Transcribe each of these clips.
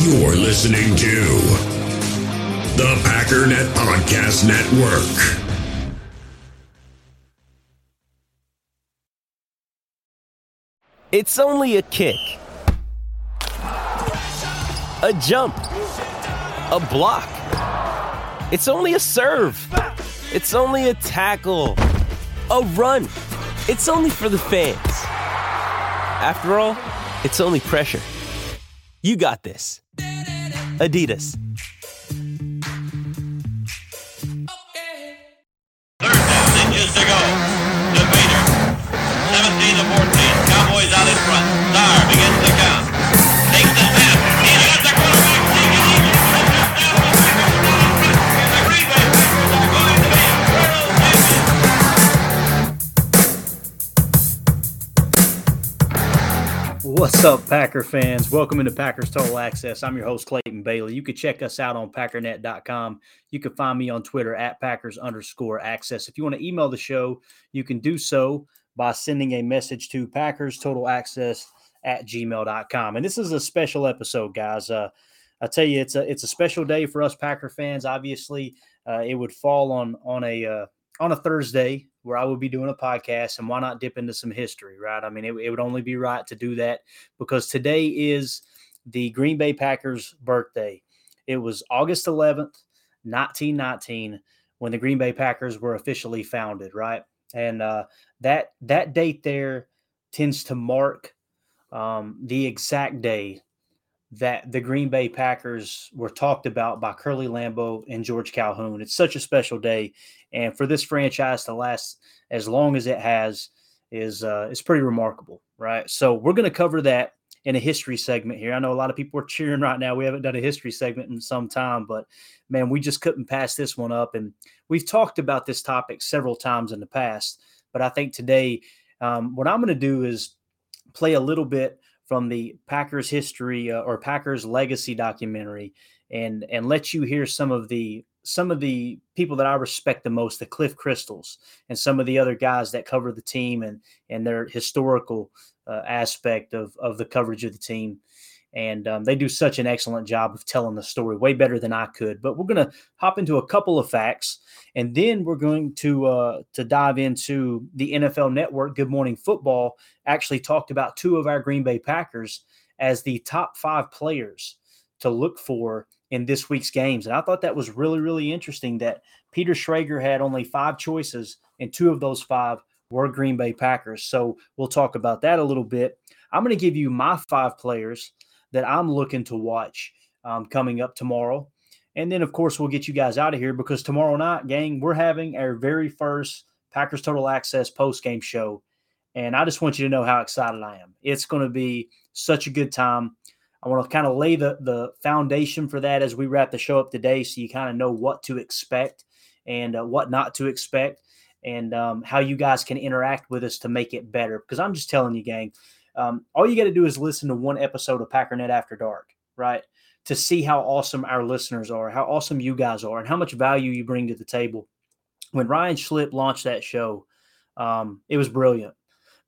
You're listening to the Packernet Podcast Network. It's only a kick, a jump, a block. It's only a serve. It's only a tackle, a run. It's only for the fans. After all, it's only pressure. You got this. Adidas. What's up, Packer fans? Welcome into Packers Total Access. I'm your host, Clayton Bailey. You can check us out on packernet.com. You can find me on Twitter at Packers underscore access. If you want to email the show, you can do so by sending a message to Packers Total Access at gmail.com. And this is a special episode, guys. Uh, I tell you, it's a it's a special day for us Packer fans. Obviously, uh, it would fall on on a uh, on a Thursday where I would be doing a podcast, and why not dip into some history, right? I mean, it, it would only be right to do that because today is the Green Bay Packers' birthday. It was August 11th, 1919, when the Green Bay Packers were officially founded, right? And uh, that that date there tends to mark um, the exact day that the Green Bay Packers were talked about by Curly Lambeau and George Calhoun. It's such a special day, and for this franchise to last as long as it has is uh, is pretty remarkable, right? So we're going to cover that in a history segment here. I know a lot of people are cheering right now. We haven't done a history segment in some time, but man, we just couldn't pass this one up. And we've talked about this topic several times in the past, but I think today, um, what I'm going to do is play a little bit from the Packers history uh, or Packers legacy documentary and and let you hear some of the some of the people that I respect the most, the Cliff Christls, and some of the other guys that cover the team and and their historical uh, aspect of of the coverage of the team. And um, they do such an excellent job of telling the story, way better than I could. But we're going to hop into a couple of facts, and then we're going to uh, to dive into the NFL Network. Good Morning Football actually talked about two of our Green Bay Packers as the top five players to look for in this week's games. And I thought that was really, really interesting that Peter Schrager had only five choices, and two of those five were Green Bay Packers. So we'll talk about that a little bit. I'm going to give you my five players that I'm looking to watch um, coming up tomorrow. And then, of course, we'll get you guys out of here because tomorrow night, gang, we're having our very first Packers Total Access post game show. And I just want you to know how excited I am. It's going to be such a good time. I want to kind of lay the, the foundation for that as we wrap the show up today so you kind of know what to expect and uh, what not to expect and um, how you guys can interact with us to make it better. Because I'm just telling you, gang, um, all you got to do is listen to one episode of Packernet After Dark, right? To see how awesome our listeners are, how awesome you guys are, and how much value you bring to the table. When Ryan Schlip launched that show, um, it was brilliant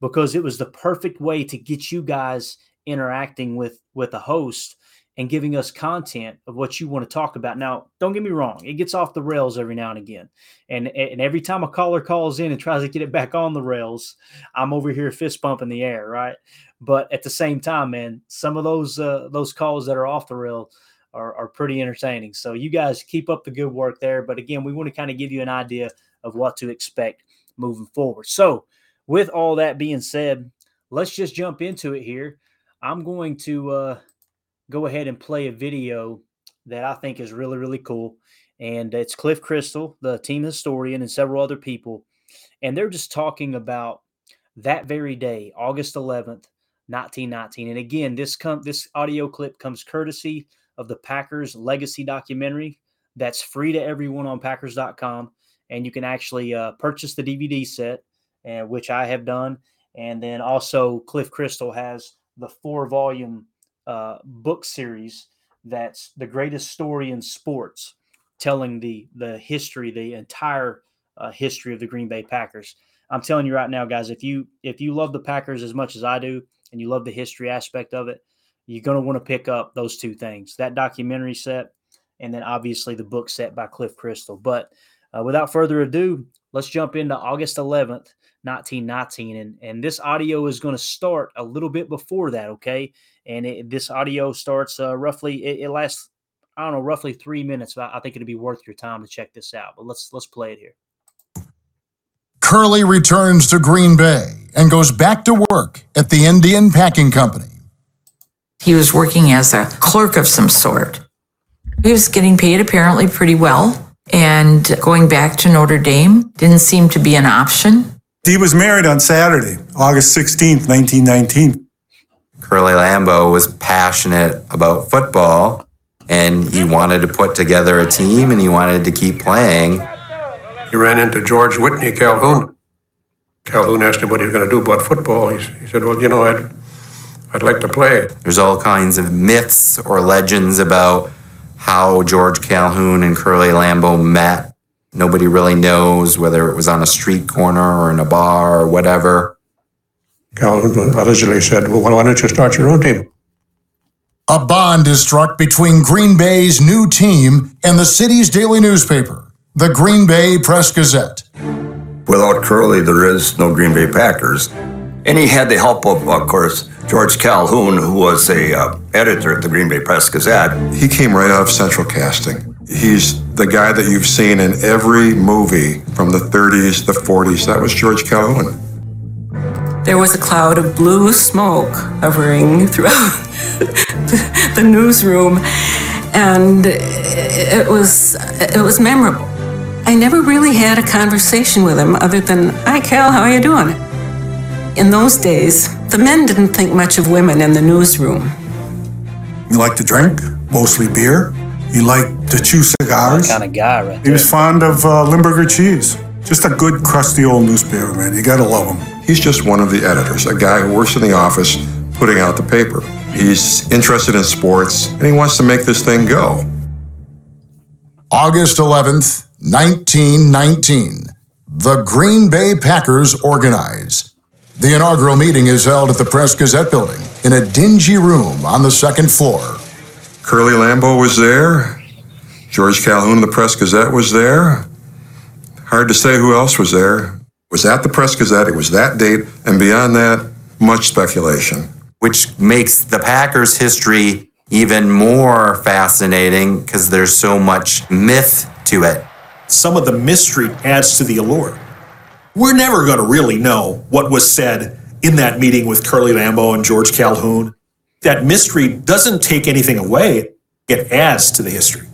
because it was the perfect way to get you guys interacting with with a host and giving us content of what you want to talk about. Now, don't get me wrong, it gets off the rails every now and again. And and every time a caller calls in and tries to get it back on the rails, I'm over here fist pumping the air, right? But at the same time, man, some of those uh, those calls that are off the rail are, are pretty entertaining. So you guys keep up the good work there. But again, we want to kind of give you an idea of what to expect moving forward. So with all that being said, let's just jump into it here. I'm going to uh, go ahead and play a video that I think is really, really cool. And it's Cliff Christl, the team historian, and several other people. And they're just talking about that very day, August 11th, 1919. And again, this com- this audio clip comes courtesy of the Packers Legacy documentary that's free to everyone on Packers.com. And you can actually uh, purchase the DVD set, and which I have done. And then also, Cliff Christl has the four volume uh, book series that's the greatest story in sports, telling the the history, the entire uh, history of the Green Bay Packers. I'm telling you right now, guys, if you if you love the Packers as much as I do, and you love the history aspect of it, you're going to want to pick up those two things that documentary set and then obviously the book set by Cliff Christl. But uh, without further ado, let's jump into August 11th, 1919. And, and this audio is going to start a little bit before that, okay? And it, this audio starts uh, roughly, it, it, lasts, I don't know, roughly three minutes. I, I think it'd be worth your time to check this out. But let's let's play it here. Curly returns to Green Bay and goes back to work at the Indian Packing Company. He was working as a clerk of some sort. He was getting paid apparently pretty well, and going back to Notre Dame didn't seem to be an option. He was married on Saturday, August 16th, 1919. Curly Lambeau was passionate about football and he wanted to put together a team and he wanted to keep playing. He ran into George Whitney Calhoun. Calhoun asked him what he was going to do about football. He, he said, Well, you know, I'd, I'd like to play. There's all kinds of myths or legends about how George Calhoun and Curly Lambeau met. Nobody really knows whether it was on a street corner or in a bar or whatever. Calhoun allegedly said, Well, why don't you start your own team? A bond is struck between Green Bay's new team and the city's daily newspaper, the Green Bay Press Gazette. Without Curly, there is no Green Bay Packers. And he had the help of, of course, George Calhoun, who was a uh, editor at the Green Bay Press Gazette. He came right out of Central Casting. He's the guy that you've seen in every movie from the 30s, the 40s. That was George Calhoun. There was a cloud of blue smoke hovering throughout the newsroom, and it was it was memorable. I never really had a conversation with him other than, "Hi, Cal, how are you doing?" In those days, the men didn't think much of women in the newsroom. You liked to drink, mostly beer. You liked to chew cigars. Kind of guy, right? He was fond of uh, Limburger cheese. Just a good, crusty old newspaper man. You gotta love him. He's just one of the editors, a guy who works in the office putting out the paper. He's interested in sports and he wants to make this thing go. August 11th, 1919. The Green Bay Packers organize. The inaugural meeting is held at the Press Gazette building in a dingy room on the second floor. Curly Lambeau was there. George Calhoun of the Press Gazette was there. Hard to say who else was there. It was at the Press Gazette. It was that date. And beyond that, much speculation. Which makes the Packers' history even more fascinating because there's so much myth to it. Some of the mystery adds to the allure. We're never going to really know what was said in that meeting with Curly Lambeau and George Calhoun. That mystery doesn't take anything away, it adds to the history.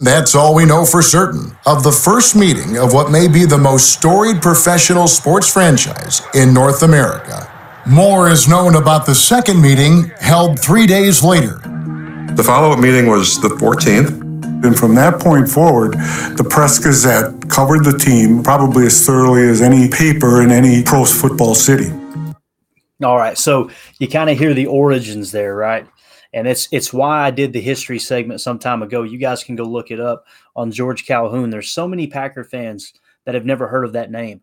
That's all we know for certain of the first meeting of what may be the most storied professional sports franchise in North America. More is known about the second meeting held three days later. The follow up meeting was the 14th. And from that point forward, the Press Gazette covered the team probably as thoroughly as any paper in any pro football city. All right. So you kind of hear the origins there, right? and it's it's why I did the history segment some time ago. You guys can go look it up on George Calhoun. There's so many Packer fans that have never heard of that name,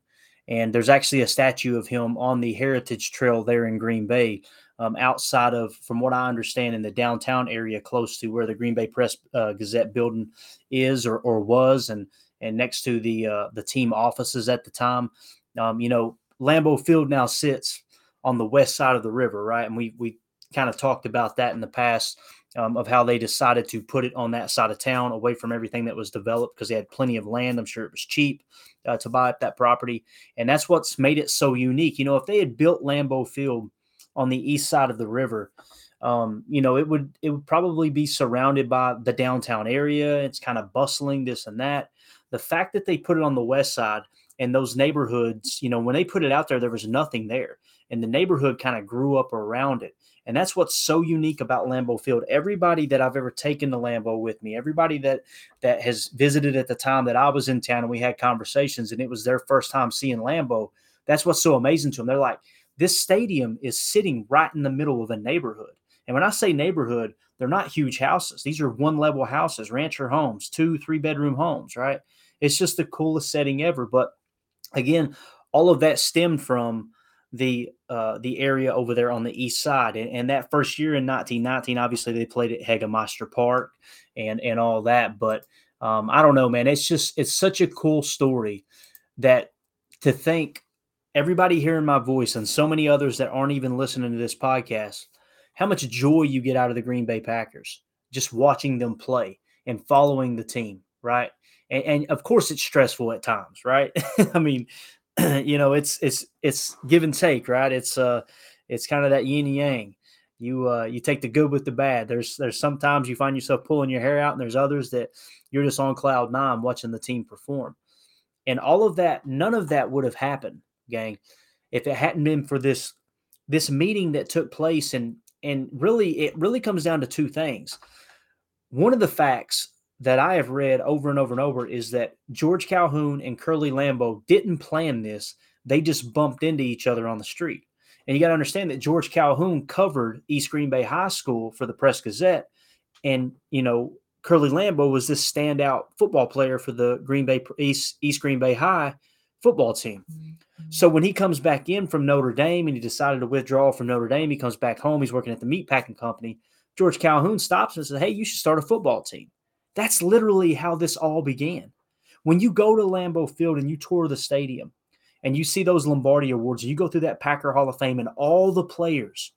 and there's actually a statue of him on the Heritage Trail there in Green Bay, um, outside of, from what I understand, in the downtown area, close to where the Green Bay Press uh, Gazette building is or, or was, and and next to the uh, the team offices at the time. Um, you know, Lambeau Field now sits on the west side of the river, right? And we we kind of talked about that in the past um, of how they decided to put it on that side of town away from everything that was developed because they had plenty of land. I'm sure it was cheap uh, to buy up that property. And that's what's made it so unique. You know, if they had built Lambeau Field on the east side of the river, um, you know, it would it would probably be surrounded by the downtown area. It's kind of bustling, this and that. The fact that they put it on the west side and those neighborhoods, you know, when they put it out there, there was nothing there. And the neighborhood kind of grew up around it. And that's what's so unique about Lambeau Field. Everybody that I've ever taken to Lambeau with me, everybody that that has visited at the time that I was in town and we had conversations and it was their first time seeing Lambeau, that's what's so amazing to them. They're like, this stadium is sitting right in the middle of a neighborhood. And when I say neighborhood, they're not huge houses. These are one level houses, rancher homes, two, three bedroom homes, right? It's just the coolest setting ever. But again, all of that stemmed from the uh, the area over there on the east side. And, and, that first year in 1919, obviously they played at Hagemeister Park and and all that. But um, I don't know, man. It's just it's such a cool story that to think everybody hearing my voice and so many others that aren't even listening to this podcast, how much joy you get out of the Green Bay Packers just watching them play and following the team, right? And, and of course, it's stressful at times, right? I mean, you know, it's it's it's give and take, right? It's uh, it's kind of that yin and yang. You uh, you take the good with the bad. There's there's sometimes you find yourself pulling your hair out, and there's others that you're just on cloud nine watching the team perform. And all of that, none of that would have happened, gang, if it hadn't been for this this meeting that took place. And and really, it really comes down to two things. One of the facts that I have read over and over and over is that George Calhoun and Curly Lambeau didn't plan this. They just bumped into each other on the street. And you got to understand that George Calhoun covered East Green Bay High School for the Press Gazette. And, you know, Curly Lambeau was this standout football player for the Green Bay East, East Green Bay High football team. Mm-hmm. So when he comes back in from Notre Dame and he decided to withdraw from Notre Dame, he comes back home. He's working at the meatpacking company. George Calhoun stops and says, Hey, you should start a football team. That's literally how this all began. When you go to Lambeau Field and you tour the stadium and you see those Lombardi Awards, you go through that Packer Hall of Fame and all the players,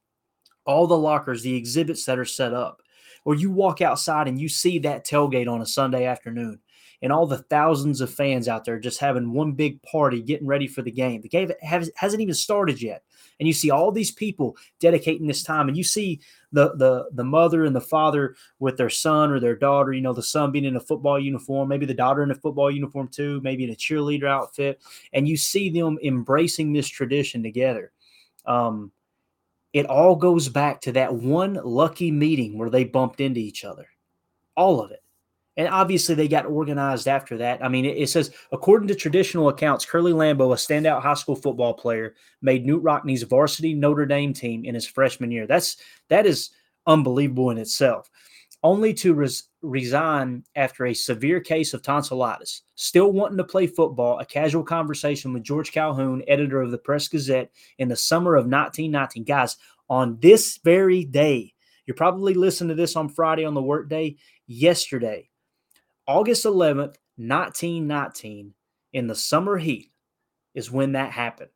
all the lockers, the exhibits that are set up, or you walk outside and you see that tailgate on a Sunday afternoon and all the thousands of fans out there just having one big party getting ready for the game. The game has, hasn't even started yet. And you see all these people dedicating this time, and you see the the the mother and the father with their son or their daughter. You know, the son being in a football uniform, maybe the daughter in a football uniform too, maybe in a cheerleader outfit, and you see them embracing this tradition together. Um, it all goes back to that one lucky meeting where they bumped into each other. All of it. And obviously, they got organized after that. I mean, it, it, says, according to traditional accounts, Curly Lambeau, a standout high school football player, made Knute Rockne's varsity Notre Dame team in his freshman year. That's that is unbelievable in itself. Only to res- resign after a severe case of tonsillitis. Still wanting to play football, a casual conversation with George Calhoun, editor of the Press Gazette, in the summer of 1919. Guys, on this very day, you're probably listening to this on Friday on the workday. Yesterday, August 11th, 1919, in the summer heat, is when that happened.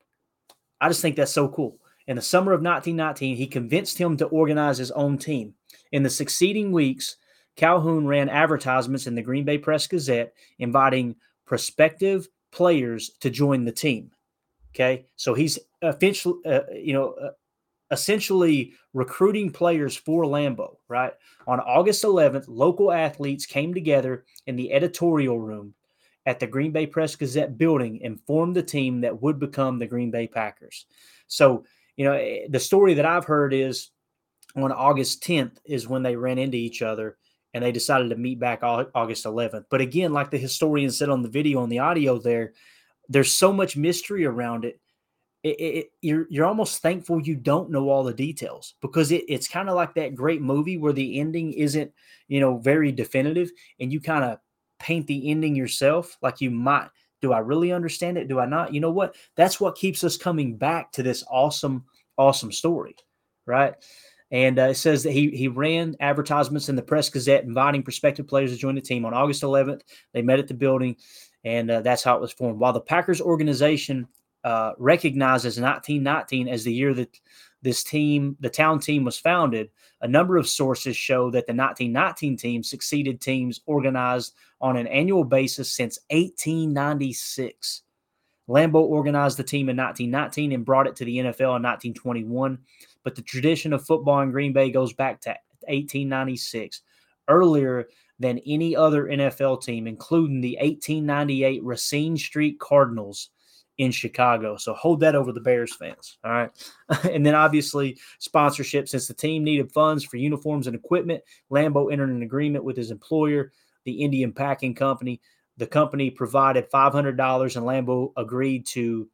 I just think that's so cool. In the summer of 1919, he convinced him to organize his own team. In the succeeding weeks, Calhoun ran advertisements in the Green Bay Press Gazette inviting prospective players to join the team. Okay, so he's eventually, uh, you know, uh, essentially recruiting players for Lambeau, right? On August 11th, local athletes came together in the editorial room at the Green Bay Press Gazette building and formed the team that would become the Green Bay Packers. So, you know, eh, the story that I've heard is on August 10th is when they ran into each other and they decided to meet back August 11th. But again, like the historian said on the video on the audio there, there's so much mystery around it it, it, you're you're almost thankful you don't know all the details because it, it's kind of like that great movie where the ending isn't you know very definitive and you kind of paint the ending yourself like you might do i really understand it? Do i not? You know what? That's what keeps us coming back to this awesome awesome story right? And uh, it says that he he ran advertisements in the press gazette inviting prospective players to join the team on august 11th they met at the building and uh, that's how it was formed. While the packers organization uh, recognizes 1919 as the year that this team, the town team, was founded, a number of sources show that the 1919 team succeeded teams organized on an annual basis since 1896. Lambeau organized the team in 1919 and brought it to the NFL in 1921. But the tradition of football in Green Bay goes back to 1896, earlier than any other NFL team, including the 1898 Racine Street Cardinals, in Chicago. So hold that over the Bears fans. All right. and then obviously sponsorship. Since the team needed funds for uniforms and equipment, Lambeau entered an agreement with his employer, the Indian Packing Company. The company provided $500 and Lambeau agreed to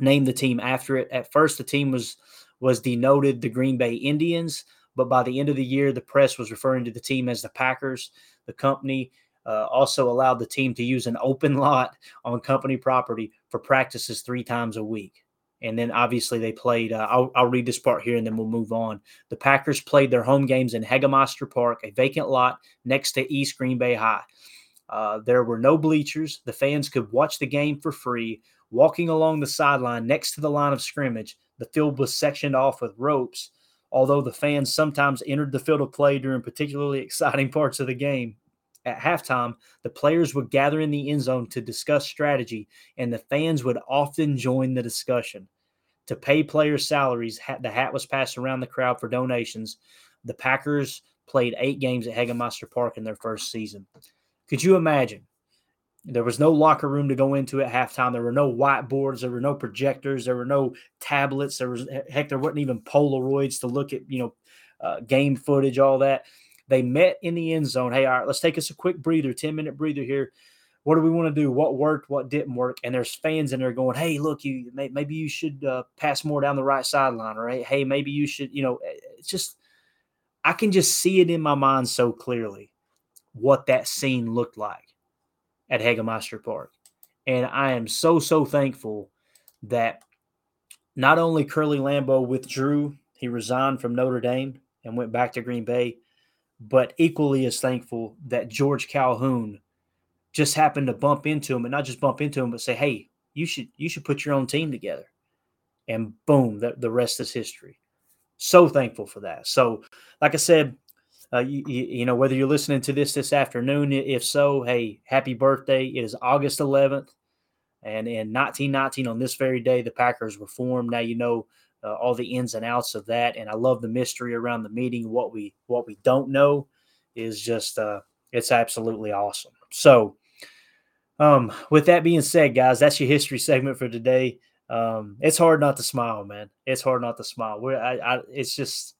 name the team after it. At first, the team was was denoted the Green Bay Indians, but by the end of the year, the press was referring to the team as the Packers. The company uh, also allowed the team to use an open lot on company property for practices three times a week. And then obviously they played. Uh, I'll, I'll read this part here and then we'll move on. The Packers played their home games in Hagemeister Park, a vacant lot next to East Green Bay High. Uh, there were no bleachers. The fans could watch the game for free, walking along the sideline next to the line of scrimmage. The field was sectioned off with ropes. Although the fans sometimes entered the field of play during particularly exciting parts of the game, at halftime, the players would gather in the end zone to discuss strategy, and the fans would often join the discussion. To pay players' salaries, the hat was passed around the crowd for donations. The Packers played eight games at Hagemeister Park in their first season. Could you imagine? There was no locker room to go into at halftime. There were no whiteboards. There were no projectors. There were no tablets. There was heck. There wasn't even Polaroids to look at. You know, uh, game footage, all that. They met in the end zone. Hey, all right, let's take us a quick breather, 10 minute breather here. What do we want to do? What worked? What didn't work? And there's fans in there going, "Hey, look, you maybe you should uh, pass more down the right sideline, or hey, maybe you should." You know, eh, it's just I can just see it in my mind so clearly what that scene looked like at Hagemeister Park, and I am so so thankful that not only Curly Lambeau withdrew, he resigned from Notre Dame and went back to Green Bay, but equally as thankful that George Calhoun just happened to bump into him and not just bump into him, but say, "Hey, you should you should put your own team together," and boom, the, the rest is history. So thankful for that. So, like I said, uh, you, you, know whether you're listening to this this afternoon, if so, hey, happy birthday! It is August 11th, and in 1919 on this very day, the Packers were formed. Now you know uh, all the ins and outs of that. And I love the mystery around the meeting. What we what we don't know is just uh, it's absolutely awesome. So, um, with that being said, guys, that's your history segment for today. Um, it's hard not to smile, man. It's hard not to smile. We're, I, I, it's just,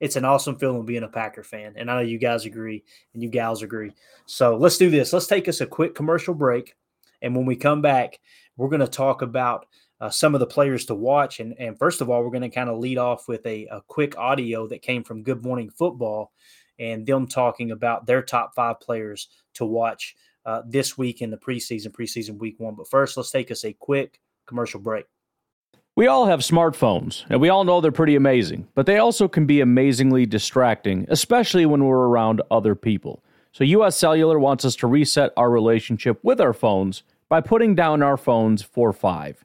it's an awesome feeling being a Packer fan, and I know you guys agree and you gals agree. So let's do this. Let's take us a quick commercial break, and when we come back, we're going to talk about uh, some of the players to watch. And, and first of all, we're going to kind of lead off with a, a quick audio that came from Good Morning Football and them talking about their top five players to watch uh, this week in the preseason, preseason week one. But first, let's take us a quick commercial break. We all have smartphones, and we all know they're pretty amazing, but they also can be amazingly distracting, especially when we're around other people. So, US Cellular wants us to reset our relationship with our phones by putting down our phones for five.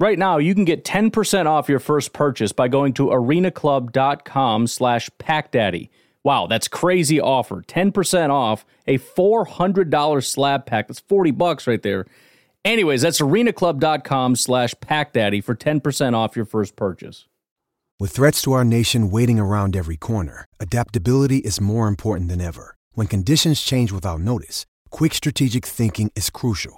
Right now, you can get 10% off your first purchase by going to arenaclub.com slash packdaddy. Wow, that's crazy offer. 10% off a $400 slab pack. That's 40 bucks right there. Anyways, that's arenaclub.com slash packdaddy for 10% off your first purchase. With threats to our nation waiting around every corner, adaptability is more important than ever. When conditions change without notice, quick strategic thinking is crucial.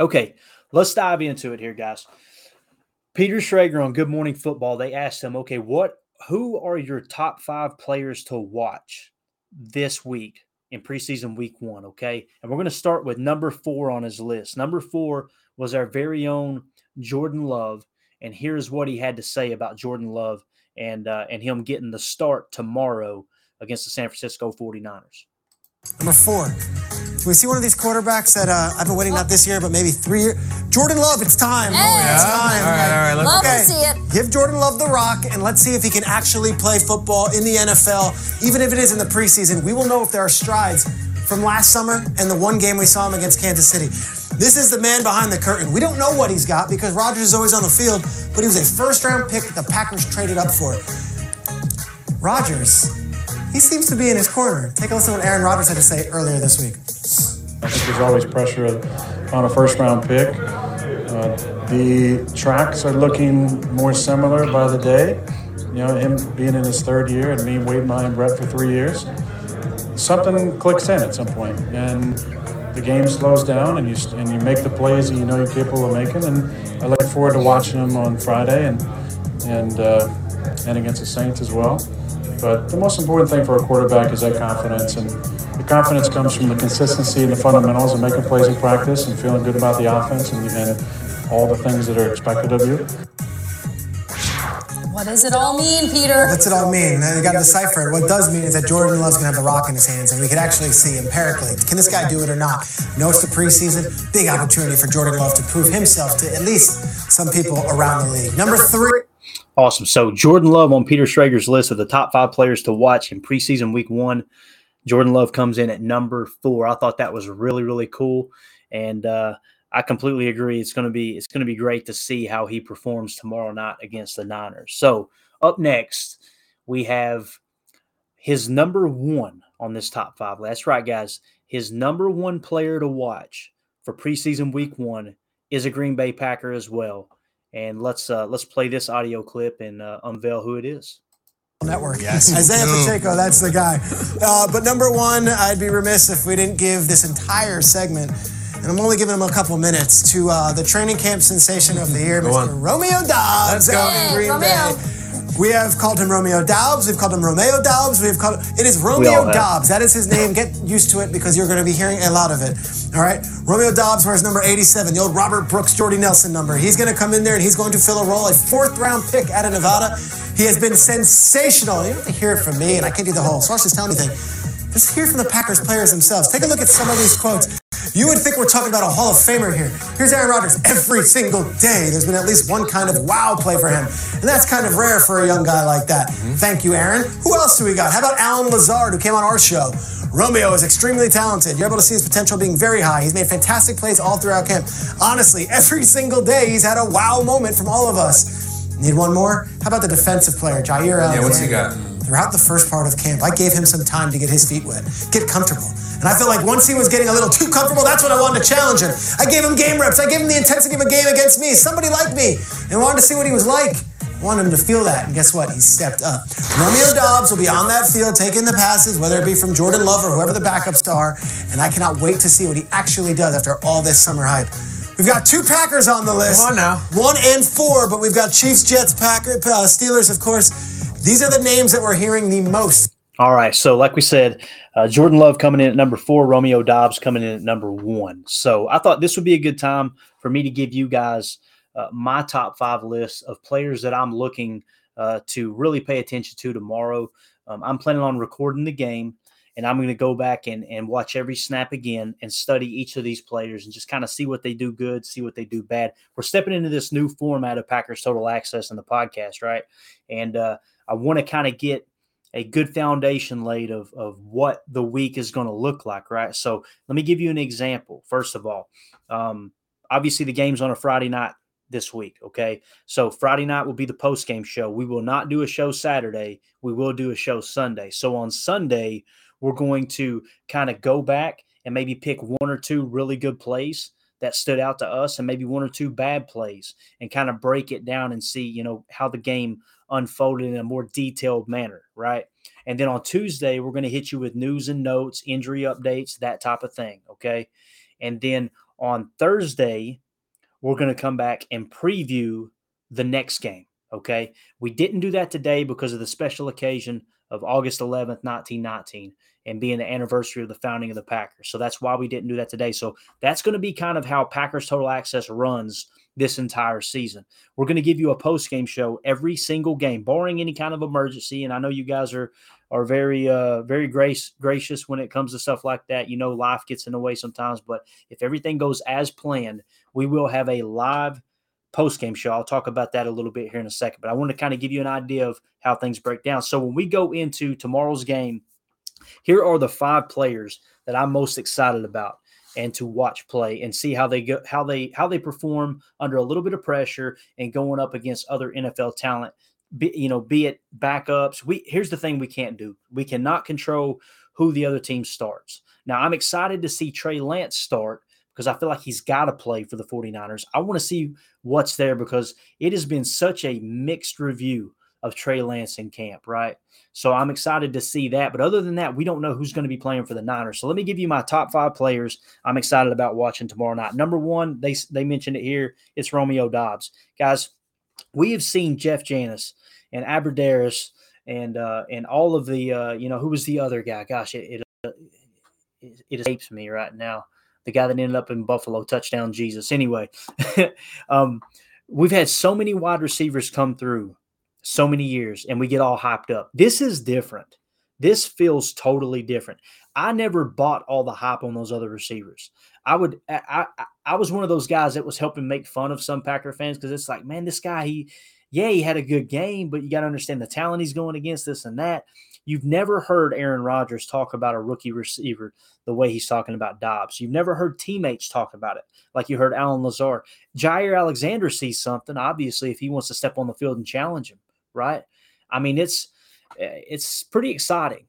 Okay, let's dive into it here, guys. Peter Schrager on Good Morning Football, they asked him, okay, what who are your top five players to watch this week in preseason week one? Okay. And we're going to start with number four on his list. Number four was our very own Jordan Love. And here's what he had to say about Jordan Love and uh, and him getting the start tomorrow against the San Francisco 49ers. Number four, we see one of these quarterbacks that uh, I've been waiting not this year, but maybe three years. Jordan Love, it's time. Hey. It's Yeah. time. All right, all right, let's- Love okay. see it. Give Jordan Love the rock, and let's see if he can actually play football in the NFL, even if it is in the preseason. We will know if there are strides from last summer and the one game we saw him against Kansas City. This is the man behind the curtain. We don't know what he's got because Rodgers is always on the field, but he was a first round pick that the Packers traded up for. Rodgers, he seems to be in his corner. Take a listen to what Aaron Rodgers had to say earlier this week. I think there's always pressure on a first round pick. Uh, the tracks are looking more similar by the day. You know, him being in his third year and me waiting behind Brett for three years. Something clicks in at some point, and the game slows down, and you and you make the plays that you know you're capable of making. And I look forward to watching him on Friday and and uh, and against the Saints as well. But the most important thing for a quarterback is that confidence, and the confidence comes from the consistency and the fundamentals of making plays in practice and feeling good about the offense and, and all the things that are expected of you. What does it all mean, Peter? What's it all mean? You got to decipher it. What it does mean is that Jordan Love's going to have the rock in his hands, and we could actually see empirically can this guy do it or not? No, it's the preseason. Big opportunity for Jordan Love to prove himself to at least some people around the league. Number three. Awesome. So Jordan Love on Peter Schrager's list of the top five players to watch in preseason week one. Jordan Love comes in at number four. I thought that was really, really cool. And uh, I completely agree. It's gonna be it's gonna be great to see how he performs tomorrow night against the Niners. So up next, we have his number one on this top five. That's right, guys. His number one player to watch for preseason week one is a Green Bay Packer as well. And let's uh, let's play this audio clip and uh, unveil who it is. Network. Yes. Isaiah Pacheco, that's the guy. Uh, but number one, I'd be remiss if we didn't give this entire segment, and I'm only giving him a couple minutes, to uh, the training camp sensation of the year, Mr. Romeo Doubs Let's go. out in Green Bay. We have called him Romeo Dobbs. We've called him Romeo Dobbs. We've called it is Romeo. Dobbs. That is his name. Get used to it because you're going to be hearing a lot of it. All right, Romeo Doubs wears number 87, the old Robert Brooks, Jordy Nelson number. He's going to come in there and he's going to fill a role, a fourth round pick out of Nevada. He has been sensational. You don't have to hear it from me, and I can't do the whole So I'll just tell anything. Just hear from the Packers players themselves. Take a look at some of these quotes. You would think we're talking about a Hall of Famer here. Here's Aaron Rodgers. Every single day, there's been at least one kind of wow play for him. And that's kind of rare for a young guy like that. Mm-hmm. Thank you, Aaron. Who else do we got? How about Allen Lazard, who came on our show? Romeo is extremely talented. You're able to see his potential being very high. He's made fantastic plays all throughout camp. Honestly, every single day, he's had a wow moment from all of us. Need one more? How about the defensive player, Jaire Alexander? Yeah, what's he got? Throughout the first part of camp, I gave him some time to get his feet wet, get comfortable. And I felt like once he was getting a little too comfortable, that's when I wanted to challenge him. I gave him game reps. I gave him the intensity of a game against me. Somebody like me, and wanted to see what he was like. I wanted him to feel that, and guess what? He stepped up. Romeo Doubs will be on that field taking the passes, whether it be from Jordan Love or whoever the backups are, and I cannot wait to see what he actually does after all this summer hype. We've got two Packers on the list. Come on now. One and four, but we've got Chiefs, Jets, Packers, uh, Steelers, of course. These are the names that we're hearing the most. All right. So, like we said, uh, Jordan Love coming in at number four, Romeo Doubs coming in at number one. So, I thought this would be a good time for me to give you guys uh, my top five list of players that I'm looking uh, to really pay attention to tomorrow. Um, I'm planning on recording the game, and I'm going to go back and, and watch every snap again and study each of these players and just kind of see what they do good, see what they do bad. We're stepping into this new format of Packers Total Access and the podcast, right? And uh, I want to kind of get a good foundation laid of, of what the week is going to look like, right? So let me give you an example. First of all, um, obviously the game's on a Friday night this week, okay? So Friday night will be the post game show. We will not do a show Saturday. We will do a show Sunday. So on Sunday, we're going to kind of go back and maybe pick one or two really good plays that stood out to us and maybe one or two bad plays and kind of break it down and see, you know, how the game unfolded in a more detailed manner, right? And then on Tuesday, we're going to hit you with news and notes, injury updates, that type of thing, okay? And then on Thursday, we're going to come back and preview the next game. Okay. We didn't do that today because of the special occasion of August 11th, 1919, and being the anniversary of the founding of the Packers. So that's why we didn't do that today. So that's going to be kind of how Packers Total Access runs this entire season. We're going to give you a post game show every single game, barring any kind of emergency. And I know you guys are are very uh very grace gracious when it comes to stuff like that. You know, life gets in the way sometimes, but if everything goes as planned, we will have a live post game show. I'll talk about that a little bit here in a second, but I want to kind of give you an idea of how things break down. So when we go into tomorrow's game, here are the five players that I'm most excited about and to watch play and see how they go how they how they perform under a little bit of pressure and going up against other NFL talent be, you know be it backups we here's the thing we can't do we cannot control who the other team starts now i'm excited to see trey lance start because I feel like he's got to play for the 49ers. I want to see what's there because it has been such a mixed review of Trey Lance in camp, right? So I'm excited to see that. But other than that, we don't know who's going to be playing for the Niners. So let me give you my top five players I'm excited about watching tomorrow night. Number one, they they mentioned it here. It's Romeo Doubs, guys. We have seen Jeff Janis and Abbrederis and uh, and all of the uh, you know who was the other guy? Gosh, it, it, it escapes me right now the guy that ended up in Buffalo, touchdown Jesus. Anyway, um, we've had so many wide receivers come through so many years and we get all hyped up. This is different. This feels totally different. I never bought all the hype on those other receivers. I would I I, I was one of those guys that was helping make fun of some Packer fans because it's like, man, this guy he yeah, he had a good game, but you got to understand the talent he's going against this and that. You've never heard Aaron Rodgers talk about a rookie receiver the way he's talking about Doubs. You've never heard teammates talk about it like you heard Allen Lazard. Jaire Alexander sees something, obviously, if he wants to step on the field and challenge him, right? I mean, it's eh, it's pretty exciting.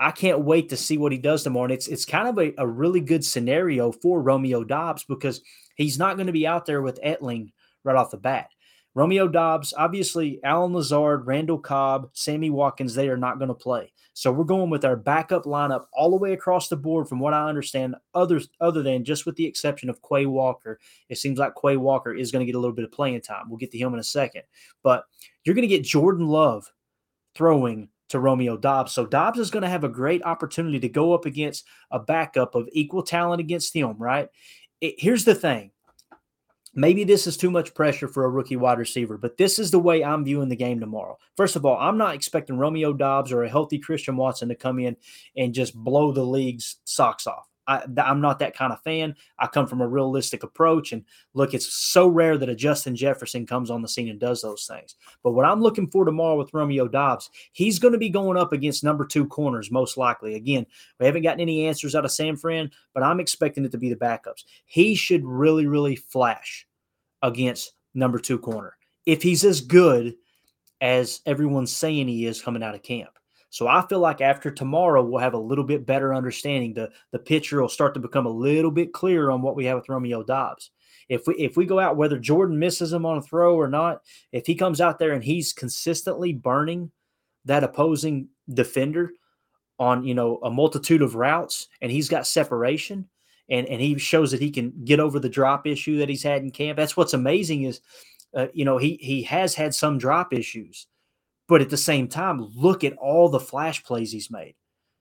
I can't wait to see what he does tomorrow. And it's it's kind of a, a really good scenario for Romeo Doubs because he's not going to be out there with Etling right off the bat. Romeo Doubs, obviously, Allen Lazard, Randall Cobb, Sammy Watkins, they are not going to play. So we're going with our backup lineup all the way across the board, from what I understand, other, other than just with the exception of Quay Walker. It seems like Quay Walker is going to get a little bit of playing time. We'll get to him in a second. But you're going to get Jordan Love throwing to Romeo Doubs. So Doubs is going to have a great opportunity to go up against a backup of equal talent against him, right? It, here's the thing Maybe this is too much pressure for a rookie wide receiver, but this is the way I'm viewing the game tomorrow. First of all, I'm not expecting Romeo Doubs or a healthy Christian Watson to come in and just blow the league's socks off. I, am not that kind of fan. I come from a realistic approach. And look, it's so rare that a Justin Jefferson comes on the scene and does those things. But what I'm looking for tomorrow with Romeo Doubs, he's going to be going up against number two corners, most likely. Again, we haven't gotten any answers out of San Fran, but I'm expecting it to be the backups. He should really, really flash against number two corner if he's as good as everyone's saying he is coming out of camp. So I feel like after tomorrow, we'll have a little bit better understanding. The the picture will start to become a little bit clearer on what we have with Romeo Doubs. If we if we go out, whether Jordan misses him on a throw or not, if he comes out there and he's consistently burning that opposing defender on you know a multitude of routes and he's got separation and and he shows that he can get over the drop issue that he's had in camp. That's what's amazing is uh, you know he he has had some drop issues but at the same time, look at all the flash plays he's made.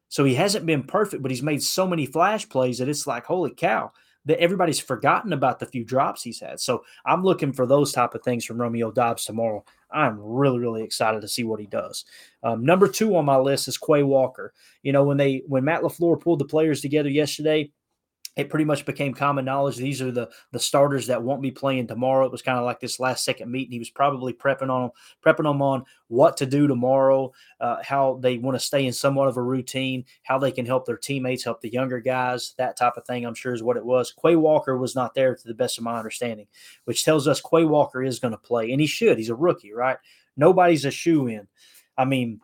So he hasn't been perfect, but he's made so many flash plays that it's like, holy cow, that everybody's forgotten about the few drops he's had. So I'm looking for those type of things from Romeo Doubs tomorrow. I'm really, really excited to see what he does. Um, number two on my list is Quay Walker. You know, when they when Matt LaFleur pulled the players together yesterday, it pretty much became common knowledge these are the the starters that won't be playing tomorrow. It was kind of like this last second meeting. He was probably prepping on them, prepping them on what to do tomorrow, uh, how they want to stay in somewhat of a routine, how they can help their teammates, help the younger guys, that type of thing. I'm sure is what it was. Quay Walker was not there to the best of my understanding, which tells us Quay Walker is going to play, and he should. He's a rookie, right? Nobody's a shoe in. I mean,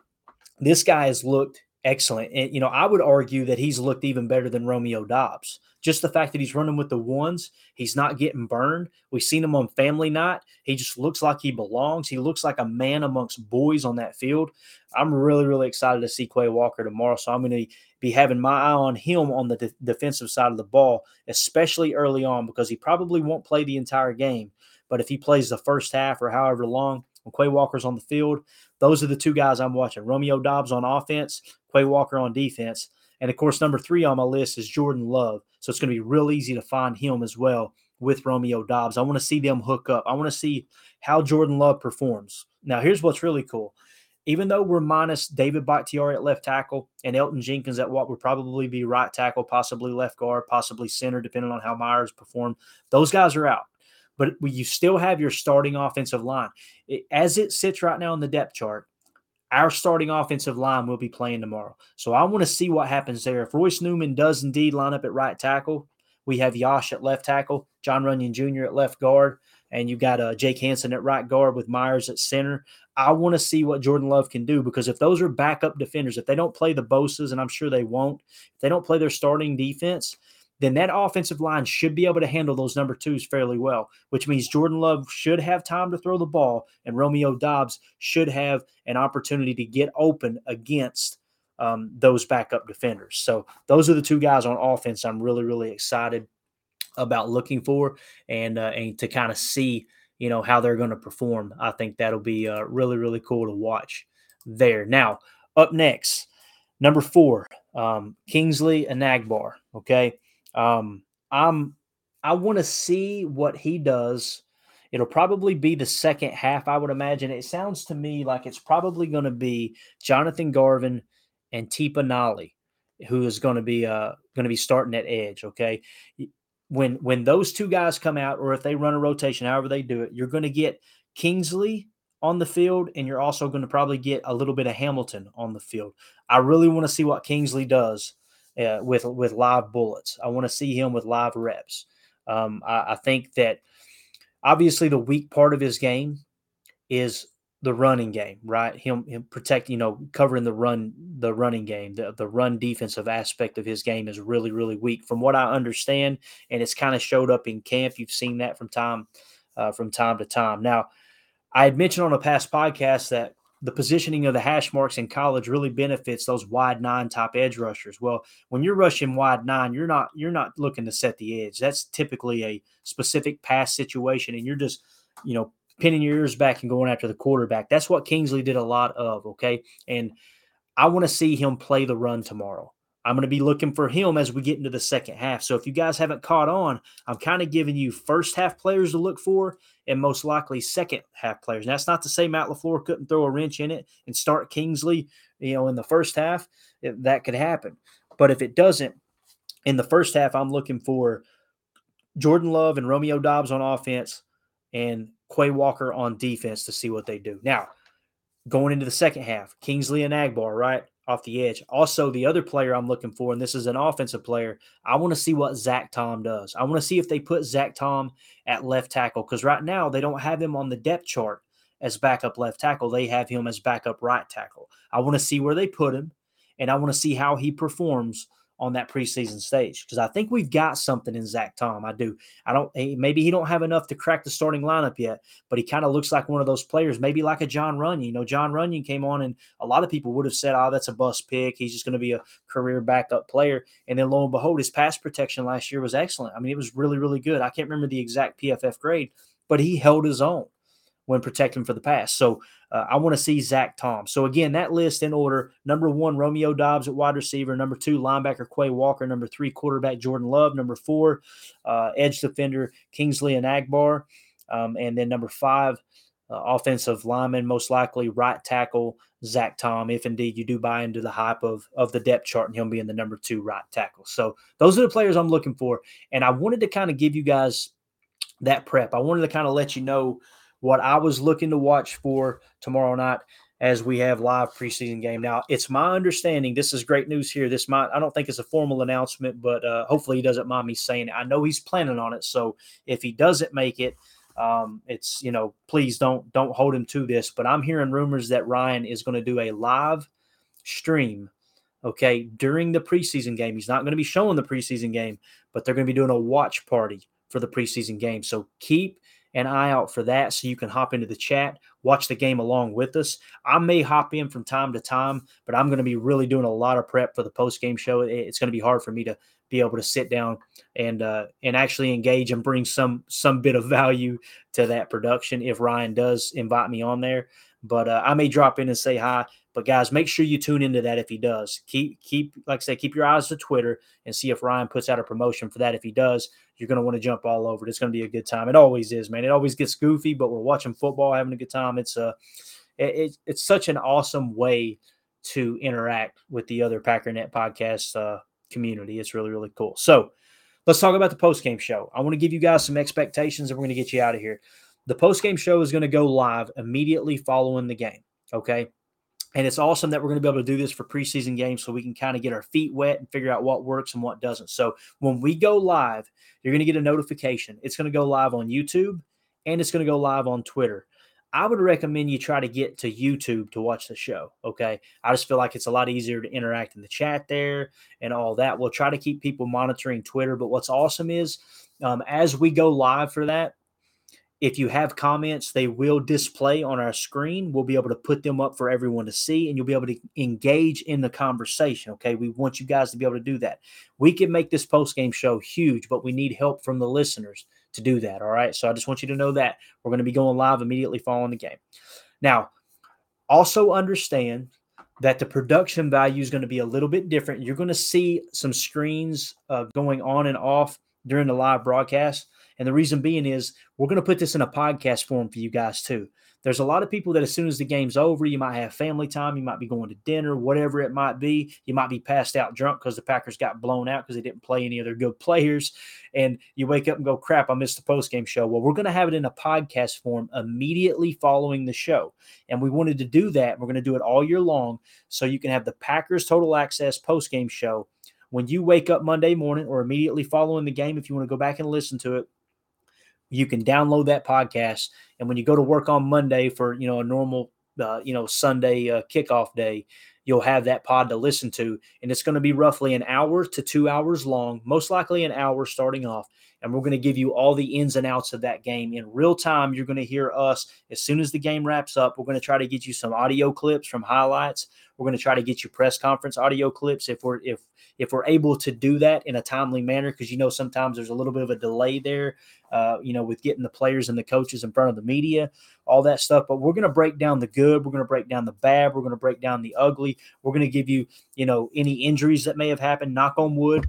this guy has looked excellent. And, you know, I would argue that he's looked even better than Romeo Doubs just the fact that he's running with the ones, he's not getting burned. We've seen him on family night. He just looks like he belongs. He looks like a man amongst boys on that field. I'm really, really excited to see Quay Walker tomorrow. So I'm going to be having my eye on him on the de- defensive side of the ball, especially early on, because he probably won't play the entire game. But if he plays the first half or however long, when Quay Walker's on the field, those are the two guys I'm watching. Romeo Doubs on offense, Quay Walker on defense. And of course, number three on my list is Jordan Love. So it's going to be real easy to find him as well with Romeo Doubs. I want to see them hook up. I want to see how Jordan Love performs. Now, here's what's really cool. Even though we're minus David Bakhtiari at left tackle and Elgton Jenkins at what would probably be right tackle, possibly left guard, possibly center, depending on how Myers perform, those guys are out. But you still have your starting offensive line. as it sits right now in the depth chart, our starting offensive line will be playing tomorrow. So I want to see what happens there. If Royce Newman does indeed line up at right tackle, we have Yosh at left tackle, Jon Runyan Jr. at left guard, and you've got uh, Jake Hanson at right guard with Myers at center. I want to see what Jordan Love can do because if those are backup defenders, if they don't play the Bosa's, and I'm sure they won't, if they don't play their starting defense, then that offensive line should be able to handle those number twos fairly well, which means Jordan Love should have time to throw the ball, and Romeo Doubs should have an opportunity to get open against um, those backup defenders. So those are the two guys on offense I'm really, really excited about looking for and uh, and to kind of see you know how they're going to perform. I think that'll be uh, really, really cool to watch there. Now up next, number four, um, Kingsley Enagbare. Okay. Um, I'm I want to see what he does. It'll probably be the second half, I would imagine. It sounds to me like it's probably going to be Jonathan Garvin and Tipa Galeai, who is going to be uh going to be starting at edge. Okay, when when those two guys come out, or if they run a rotation, however they do it, you're going to get Kingsley on the field, and you're also going to probably get a little bit of Hamilton on the field. I really want to see what Kingsley does uh, with with live bullets. I want to see him with live reps. Um, I, I, think that obviously the weak part of his game is the running game, right? Him, him protect, you know, covering the run, the running game, the, the run defensive aspect of his game is really, really weak, from what I understand, and it's kind of showed up in camp. You've seen that from time, uh, from time to time. Now, I had mentioned on a past podcast that the positioning of the hash marks in college really benefits those wide nine top edge rushers. Well, when you're rushing wide nine, you're not you're not looking to set the edge. That's typically a specific pass situation, and you're just you know pinning your ears back and going after the quarterback. That's what Kingsley did a lot of. Okay, and I want to see him play the run tomorrow. I'm going to be looking for him as we get into the second half. So if you guys haven't caught on, I'm kind of giving you first half players to look for and most likely second half players. And that's not to say Matt LaFleur couldn't throw a wrench in it and start Kingsley, you know, in the first half. That could happen. But if it doesn't, in the first half, I'm looking for Jordan Love and Romeo Doubs on offense and Quay Walker on defense to see what they do. Now, going into the second half, Kingsley Enagbare, right? Off the edge. Also, the other player I'm looking for, and this is an offensive player, I want to see what Zach Tom does. I want to see if they put Zach Tom at left tackle because right now they don't have him on the depth chart as backup left tackle. They have him as backup right tackle. I want to see where they put him, and I want to see how he performs on that preseason stage because I think we've got something in Zach Tom. I do. I don't. Maybe he don't have enough to crack the starting lineup yet, but he kind of looks like one of those players, maybe like a Jon Runyan. You know, Jon Runyan came on, and a lot of people would have said, "Oh, that's a bust pick. He's just going to be a career backup player." And then lo and behold, his pass protection last year was excellent. I mean, it was really, really good. I can't remember the exact PFF grade, but he held his own when protecting for the pass. So uh, I want to see Zach Tom. So again, that list in order: number one, Romeo Doubs at wide receiver; number two, linebacker Quay Walker; number three, quarterback Jordan Love; number four, uh, edge defender Kingsley Enagbare; um, and then number five, uh, offensive lineman, most likely right tackle Zach Tom, if indeed you do buy into the hype of of the depth chart and him being the number two right tackle. So those are the players I'm looking for, and I wanted to kind of give you guys that prep. I wanted to kind of let you know what I was looking to watch for tomorrow night as we have live preseason game. Now, it's my understanding this is great news here. This might I don't think it's a formal announcement, but uh, hopefully he doesn't mind me saying it. I know he's planning on it, so if he doesn't make it, um, it's you know please don't don't hold him to this. But I'm hearing rumors that Ryan is going to do a live stream okay, during the preseason game. He's not going to be showing the preseason game, but they're going to be doing a watch party for the preseason game. So keep an eye out for that so you can hop into the chat, watch the game along with us. I may hop in from time to time, but I'm going to be really doing a lot of prep for the post game show. It's going to be hard for me to be able to sit down and uh, and actually engage and bring some some bit of value to that production if Ryan does invite me on there. But uh, I may drop in and say hi. But guys, make sure you tune into that if he does. Keep keep like I say, keep your eyes to Twitter and see if Ryan puts out a promotion for that. If he does, you're going to want to jump all over it. It's going to be a good time. It always is, man. It always gets goofy, but we're watching football, having a good time. It's a it, it, it's such an awesome way to interact with the other Packernet podcast uh, community. It's really really cool. So let's talk about the post game show. I want to give you guys some expectations, and we're going to get you out of here. The post game show is going to go live immediately following the game. Okay. And it's awesome that we're going to be able to do this for preseason games so we can kind of get our feet wet and figure out what works and what doesn't. So when we go live, you're going to get a notification. It's going to go live on YouTube and it's going to go live on Twitter. I would recommend you try to get to YouTube to watch the show. Okay. I just feel like it's a lot easier to interact in the chat there and all that. We'll try to keep people monitoring Twitter. But what's awesome is um, as we go live for that, if you have comments, they will display on our screen. We'll be able to put them up for everyone to see, and you'll be able to engage in the conversation. Okay. We want you guys to be able to do that. We can make this post game show huge, but we need help from the listeners to do that. All right. So I just want you to know that we're going to be going live immediately following the game. Now, also understand that the production value is going to be a little bit different. You're going to see some screens uh, going on and off during the live broadcast. And the reason being is we're going to put this in a podcast form for you guys too. There's a lot of people that as soon as the game's over, you might have family time, you might be going to dinner, whatever it might be. You might be passed out drunk because the Packers got blown out because they didn't play any of their good players. And you wake up and go, crap, I missed the post game show. Well, we're going to have it in a podcast form immediately following the show. And we wanted to do that. We're going to do it all year long so you can have the Packers Total Access post game show when you wake up Monday morning or immediately following the game, if you want to go back and listen to it, you can download that podcast and when you go to work on monday for you know a normal uh, you know sunday uh, kickoff day you'll have that pod to listen to and it's going to be roughly an hour to two hours long most likely an hour starting off and we're going to give you all the ins and outs of that game. In real time you're going to hear us as soon as the game wraps up we're going to try to get you some audio clips from highlights. We're going to try to get you press conference audio clips if we're if if we're able to do that in a timely manner because you know sometimes there's a little bit of a delay there uh, you know with getting the players and the coaches in front of the media all that stuff. But we're going to break down the good we're going to break down the bad we're going to break down the ugly. We're going to give you you know any injuries that may have happened knock on wood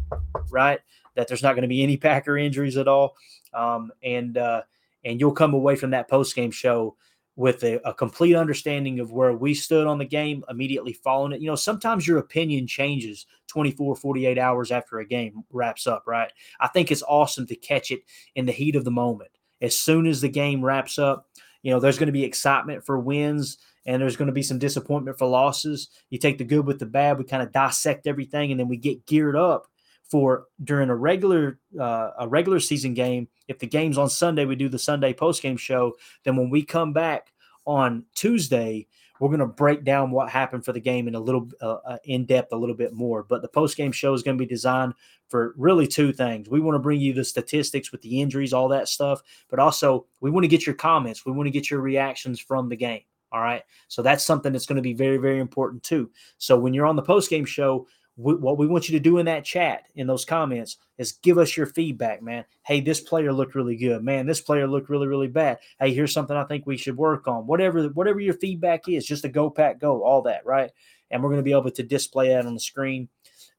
right that there's not going to be any packer injuries at all um, and uh, and you'll come away from that post game show with a, a, complete understanding of where we stood on the game immediately following it. You know, sometimes your opinion changes 24, 48 hours after a game wraps up, right? I think it's awesome to catch it in the heat of the moment. As soon as the game wraps up, you know, there's going to be excitement for wins and there's going to be some disappointment for losses. You take the good with the bad, we kind of dissect everything and then we get geared up for during a regular uh, a regular season game. If the game's on Sunday, we do the Sunday post game show. Then when we come back on Tuesday, we're going to break down what happened for the game in a little uh, uh in depth, a little bit more. But the post game show is going to be designed for really two things. We want to bring you the statistics with the injuries, all that stuff, but also we want to get your comments. We want to get your reactions from the game. All right. So that's something that's going to be very, very important too. So when you're on the post game show, what we want you to do in that chat in those comments is give us your feedback man. Hey this player looked really good. Man this player looked really really bad. Hey here's something i think we should work on. Whatever whatever your feedback is just a go pack go all that right? And we're going to be able to display that on the screen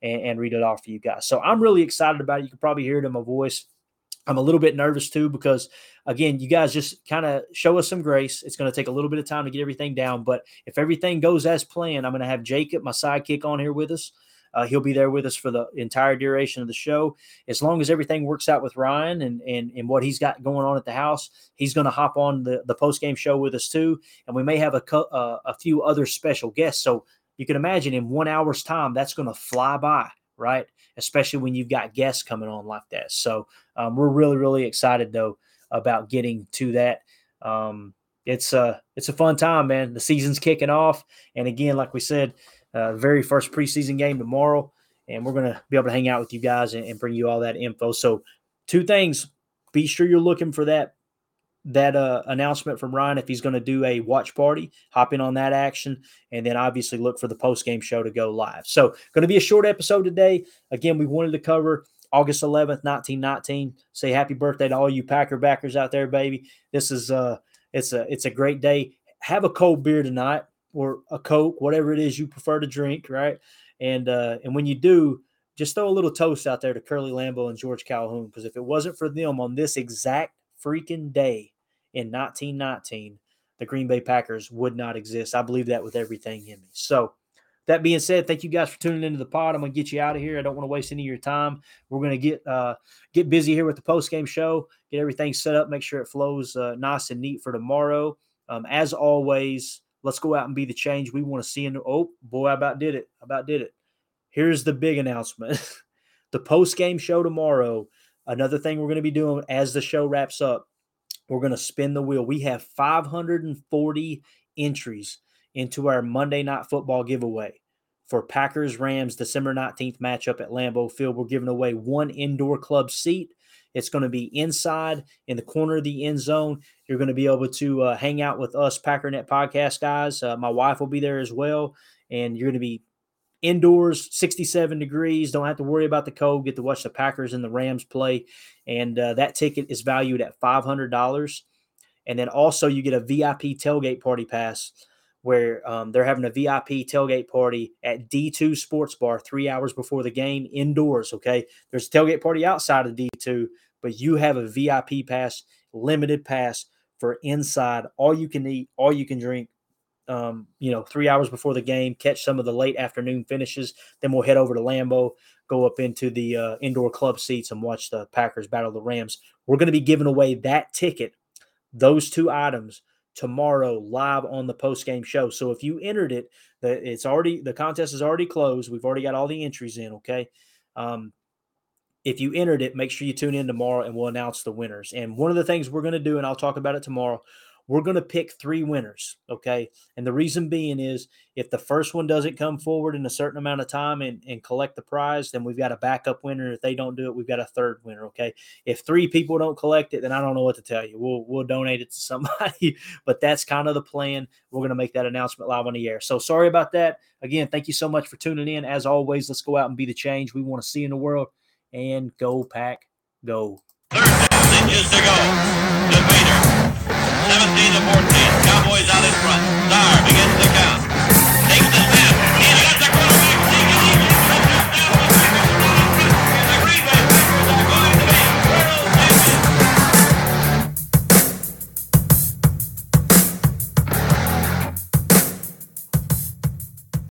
and, and read it off for you guys. So i'm really excited about it. You can probably hear it in my voice. I'm a little bit nervous too because again, you guys just kind of show us some grace. It's going to take a little bit of time to get everything down, but if everything goes as planned, I'm going to have Jacob, my sidekick, on here with us. Uh, he'll be there with us for the entire duration of the show. As long as everything works out with Ryan and and, and what he's got going on at the house, he's going to hop on the, the post game show with us too. And we may have a, co- uh, a few other special guests. So you can imagine in one hour's time, that's going to fly by, right? Especially when you've got guests coming on like that. So um, we're really, really excited though about getting to that. Um, it's a it's a fun time, man. The season's kicking off, and again, like we said, uh, very first preseason game tomorrow, and we're going to be able to hang out with you guys and, and bring you all that info. So, two things: be sure you're looking for that that uh, announcement from Ryan if he's going to do a watch party, hop in on that action, and then obviously look for the post game show to go live. So, going to be a short episode today. Again, we wanted to cover August 11th, 1919. Say happy birthday to all you Packer backers out there, baby. This is uh it's a it's a great day. Have a cold beer tonight or a Coke, whatever it is you prefer to drink, right? And uh and when you do, just throw a little toast out there to Curly Lambeau and George Calhoun because if it wasn't for them on this exact freaking day in 1919, the Green Bay Packers would not exist. I believe that with everything in me. So, that being said, thank you guys for tuning into the pod. I'm gonna get you out of here. I don't want to waste any of your time. We're gonna get uh, get busy here with the post game show, get everything set up, make sure it flows uh, nice and neat for tomorrow. Um, as always, let's go out and be the change we want to see. The, oh boy, I about did it. I about did it. Here's the big announcement: the post game show tomorrow. Another thing we're going to be doing as the show wraps up, we're going to spin the wheel. We have 540 entries into our Monday Night Football giveaway for Packers Rams December 19th matchup at Lambeau Field. We're giving away one indoor club seat. It's going to be inside in the corner of the end zone. You're going to be able to uh, hang out with us Packernet podcast guys. Uh, my wife will be there as well. And you're going to be indoors, 67 degrees. Don't have to worry about the cold. Get to watch the Packers and the Rams play. And uh, that ticket is valued at $500. And then also, you get a VIP tailgate party pass where um, they're having a VIP tailgate party at D2 Sports Bar three hours before the game indoors. Okay. There's a tailgate party outside of D2, but you have a VIP pass, limited pass for inside, all you can eat, all you can drink. Um, you know, three hours before the game, catch some of the late afternoon finishes. Then we'll head over to Lambeau, go up into the uh, indoor club seats and watch the Packers battle the Rams. We're going to be giving away that ticket, those two items tomorrow live on the post game show. So if you entered it, it's already the contest is already closed. We've already got all the entries in. Okay. Um, if you entered it, make sure you tune in tomorrow and we'll announce the winners. And one of the things we're going to do, and I'll talk about it tomorrow, we're going to pick three winners. Okay. And the reason being is if the first one doesn't come forward in a certain amount of time and, and collect the prize, then we've got a backup winner. If they don't do it, we've got a third winner. Okay. If three people don't collect it, then I don't know what to tell you. We'll, we'll donate it to somebody, but that's kind of the plan. We're going to make that announcement live on the air. So sorry about that. Again, thank you so much for tuning in. As always, let's go out and be the change we want to see in the world and go pack, go. 17 to 14. Cowboys out in front. Star begins to